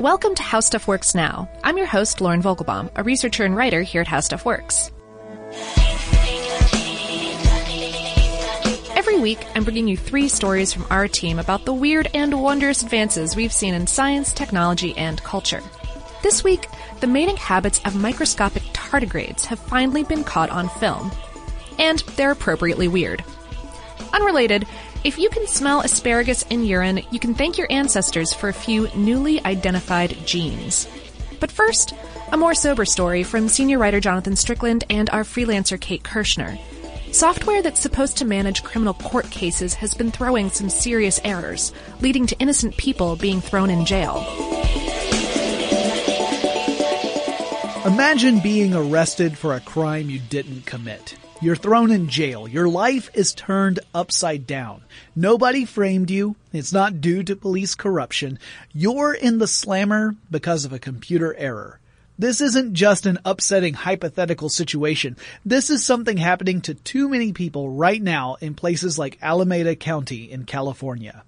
Welcome to How Stuff Works Now. I'm your host, Lauren Vogelbaum, a researcher and writer here at How Stuff Works. Every week, I'm bringing you three stories from our team about the weird and wondrous advances we've seen in science, technology, and culture. This week, the mating habits of microscopic tardigrades have finally been caught on film. And they're appropriately weird. Unrelated, if you can smell asparagus in urine, you can thank your ancestors for a few newly identified genes. But first, a more sober story from senior writer Jonathan Strickland and our freelancer Kate Kershner. Software that's supposed to manage criminal court cases has been throwing some serious errors, leading to innocent people being thrown in jail. Imagine being arrested for a crime you didn't commit. You're thrown in jail. Your life is turned upside down. Nobody framed you. It's not due to police corruption. You're in the slammer because of a computer error. This isn't just an upsetting hypothetical situation. This is something happening to too many people right now in places like Alameda County in California.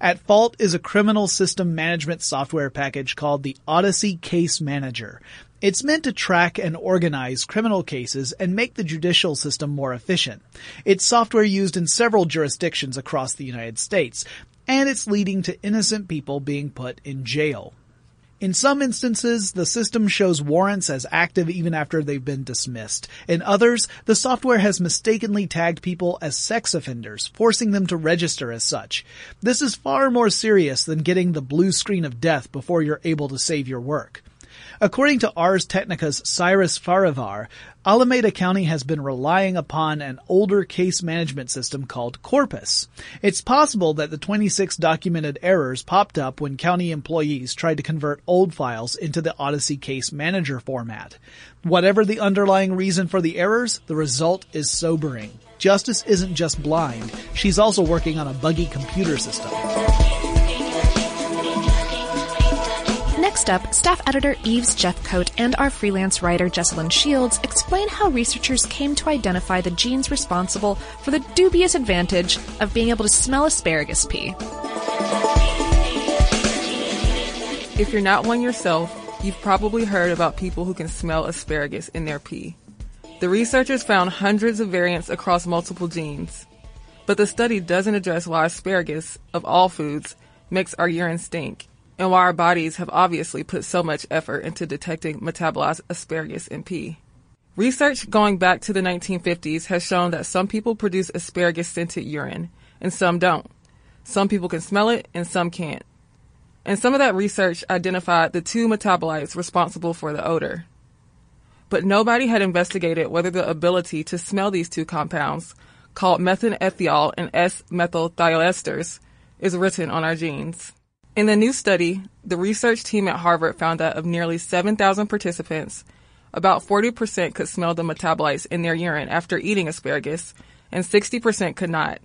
At fault is a criminal system management software package called the Odyssey Case Manager. It's meant to track and organize criminal cases and make the judicial system more efficient. It's software used in several jurisdictions across the United States, and it's leading to innocent people being put in jail. In some instances, the system shows warrants as active even after they've been dismissed. In others, the software has mistakenly tagged people as sex offenders, forcing them to register as such. This is far more serious than getting the blue screen of death before you're able to save your work. According to Ars Technica's Cyrus Farivar, Alameda County has been relying upon an older case management system called Corpus. It's possible that the 26 documented errors popped up when county employees tried to convert old files into the Odyssey case manager format. Whatever the underlying reason for the errors, the result is sobering. Justice isn't just blind, she's also working on a buggy computer system. Next up, staff editor Eve's Jeffcoat and our freelance writer Jesslyn Shields explain how researchers came to identify the genes responsible for the dubious advantage of being able to smell asparagus pee. If you're not one yourself, you've probably heard about people who can smell asparagus in their pee. The researchers found hundreds of variants across multiple genes. But the study doesn't address why asparagus, of all foods, makes our urine stink and why our bodies have obviously put so much effort into detecting metabolized asparagus in pee. Research going back to the 1950s has shown that some people produce asparagus scented urine and some don't. Some people can smell it and some can't. And some of that research identified the two metabolites responsible for the odor. But nobody had investigated whether the ability to smell these two compounds, called methanethiol and S-methylthioesters, is written on our genes. In the new study, the research team at Harvard found that of nearly 7,000 participants, about 40% could smell the metabolites in their urine after eating asparagus, and 60% could not.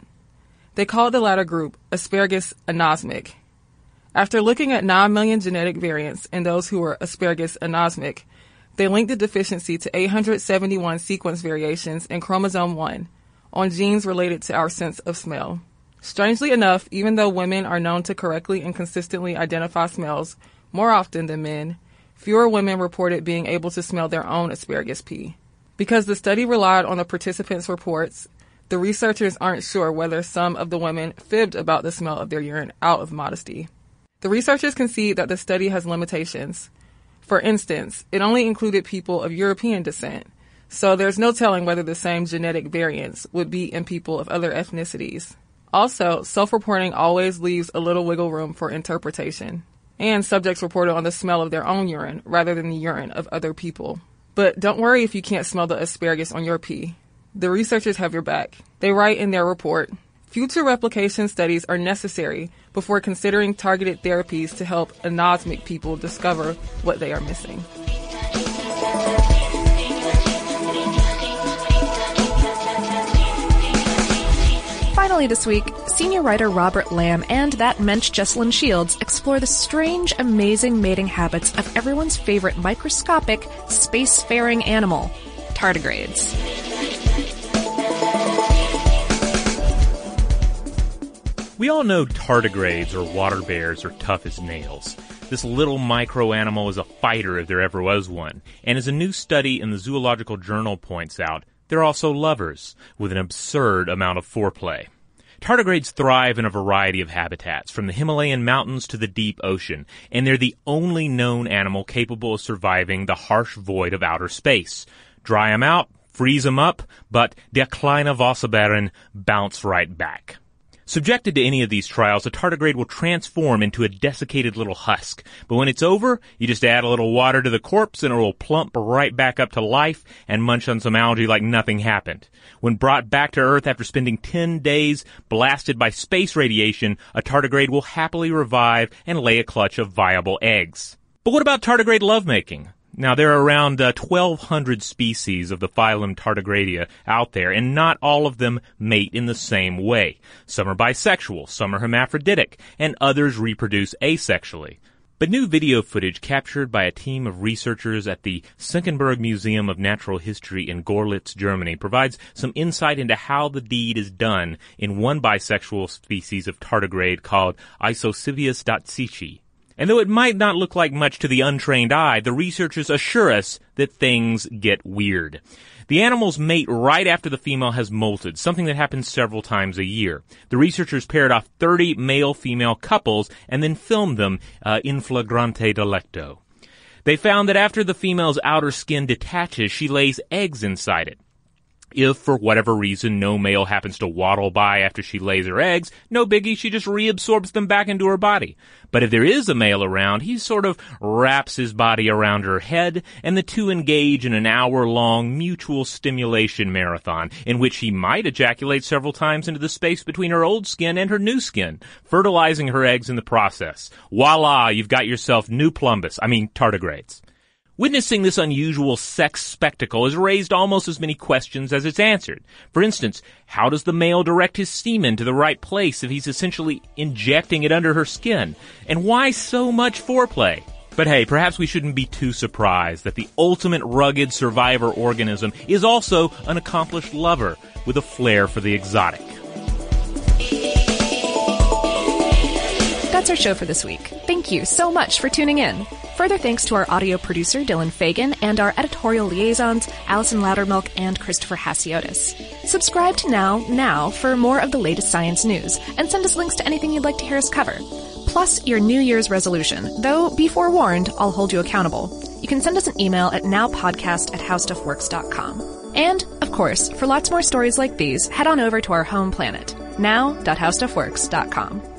They called the latter group asparagus anosmic. After looking at 9 million genetic variants in those who were asparagus anosmic, they linked the deficiency to 871 sequence variations in chromosome 1 on genes related to our sense of smell. Strangely enough, even though women are known to correctly and consistently identify smells more often than men, fewer women reported being able to smell their own asparagus pee. Because the study relied on the participants' reports, the researchers aren't sure whether some of the women fibbed about the smell of their urine out of modesty. The researchers concede that the study has limitations. For instance, it only included people of European descent, so there's no telling whether the same genetic variants would be in people of other ethnicities. Also, self-reporting always leaves a little wiggle room for interpretation. And subjects reported on the smell of their own urine rather than the urine of other people. But don't worry if you can't smell the asparagus on your pee. The researchers have your back. They write in their report, Future replication studies are necessary before considering targeted therapies to help anosmic people discover what they are missing. Finally, this week, senior writer Robert Lamb and that mensch Jesslyn Shields explore the strange, amazing mating habits of everyone's favorite microscopic, spacefaring animal, tardigrades. We all know tardigrades or water bears are tough as nails. This little micro animal is a fighter if there ever was one. And as a new study in the Zoological Journal points out, they're also lovers, with an absurd amount of foreplay. Tardigrades thrive in a variety of habitats, from the Himalayan mountains to the deep ocean, and they're the only known animal capable of surviving the harsh void of outer space. Dry them out, freeze them up, but der kleine Wasserbären bounce right back. Subjected to any of these trials, a tardigrade will transform into a desiccated little husk. But when it's over, you just add a little water to the corpse and it will plump right back up to life and munch on some algae like nothing happened. When brought back to Earth after spending 10 days blasted by space radiation, a tardigrade will happily revive and lay a clutch of viable eggs. But what about tardigrade lovemaking? Now, there are around uh, 1,200 species of the phylum Tardigrada out there, and not all of them mate in the same way. Some are bisexual, some are hermaphroditic, and others reproduce asexually. But new video footage captured by a team of researchers at the Senckenberg Museum of Natural History in Gorlitz, Germany provides some insight into how the deed is done in one bisexual species of tardigrade called Isohypsibius dastychi. And though it might not look like much to the untrained eye, the researchers assure us that things get weird. The animals mate right after the female has molted, something that happens several times a year. The researchers paired off 30 male-female couples and then filmed them uh, in flagrante delicto. They found that after the female's outer skin detaches, she lays eggs inside it. If for whatever reason no male happens to waddle by after she lays her eggs, no biggie, she just reabsorbs them back into her body. But if there is a male around, he sort of wraps his body around her head, and the two engage in an hour-long mutual stimulation marathon, in which he might ejaculate several times into the space between her old skin and her new skin, fertilizing her eggs in the process. Voila, you've got yourself new plumbus, I mean tardigrades. Witnessing this unusual sex spectacle has raised almost as many questions as it's answered. For instance, how does the male direct his semen to the right place if he's essentially injecting it under her skin? And why so much foreplay? But hey, perhaps we shouldn't be too surprised that the ultimate rugged survivor organism is also an accomplished lover with a flair for the exotic. Our show for this week. Thank you so much for tuning in. Further thanks to our audio producer, Dylan Fagan, and our editorial liaisons, Allison Loudermilk and Christopher Hasiotis. Subscribe to Now Now for more of the latest science news, and send us links to anything you'd like to hear us cover. Plus your New Year's resolution, though be forewarned, I'll hold you accountable. You can send us an email at nowpodcast at howstuffworks.com. And, of course, for lots more stories like these, head on over to our home planet, now.howstuffworks.com.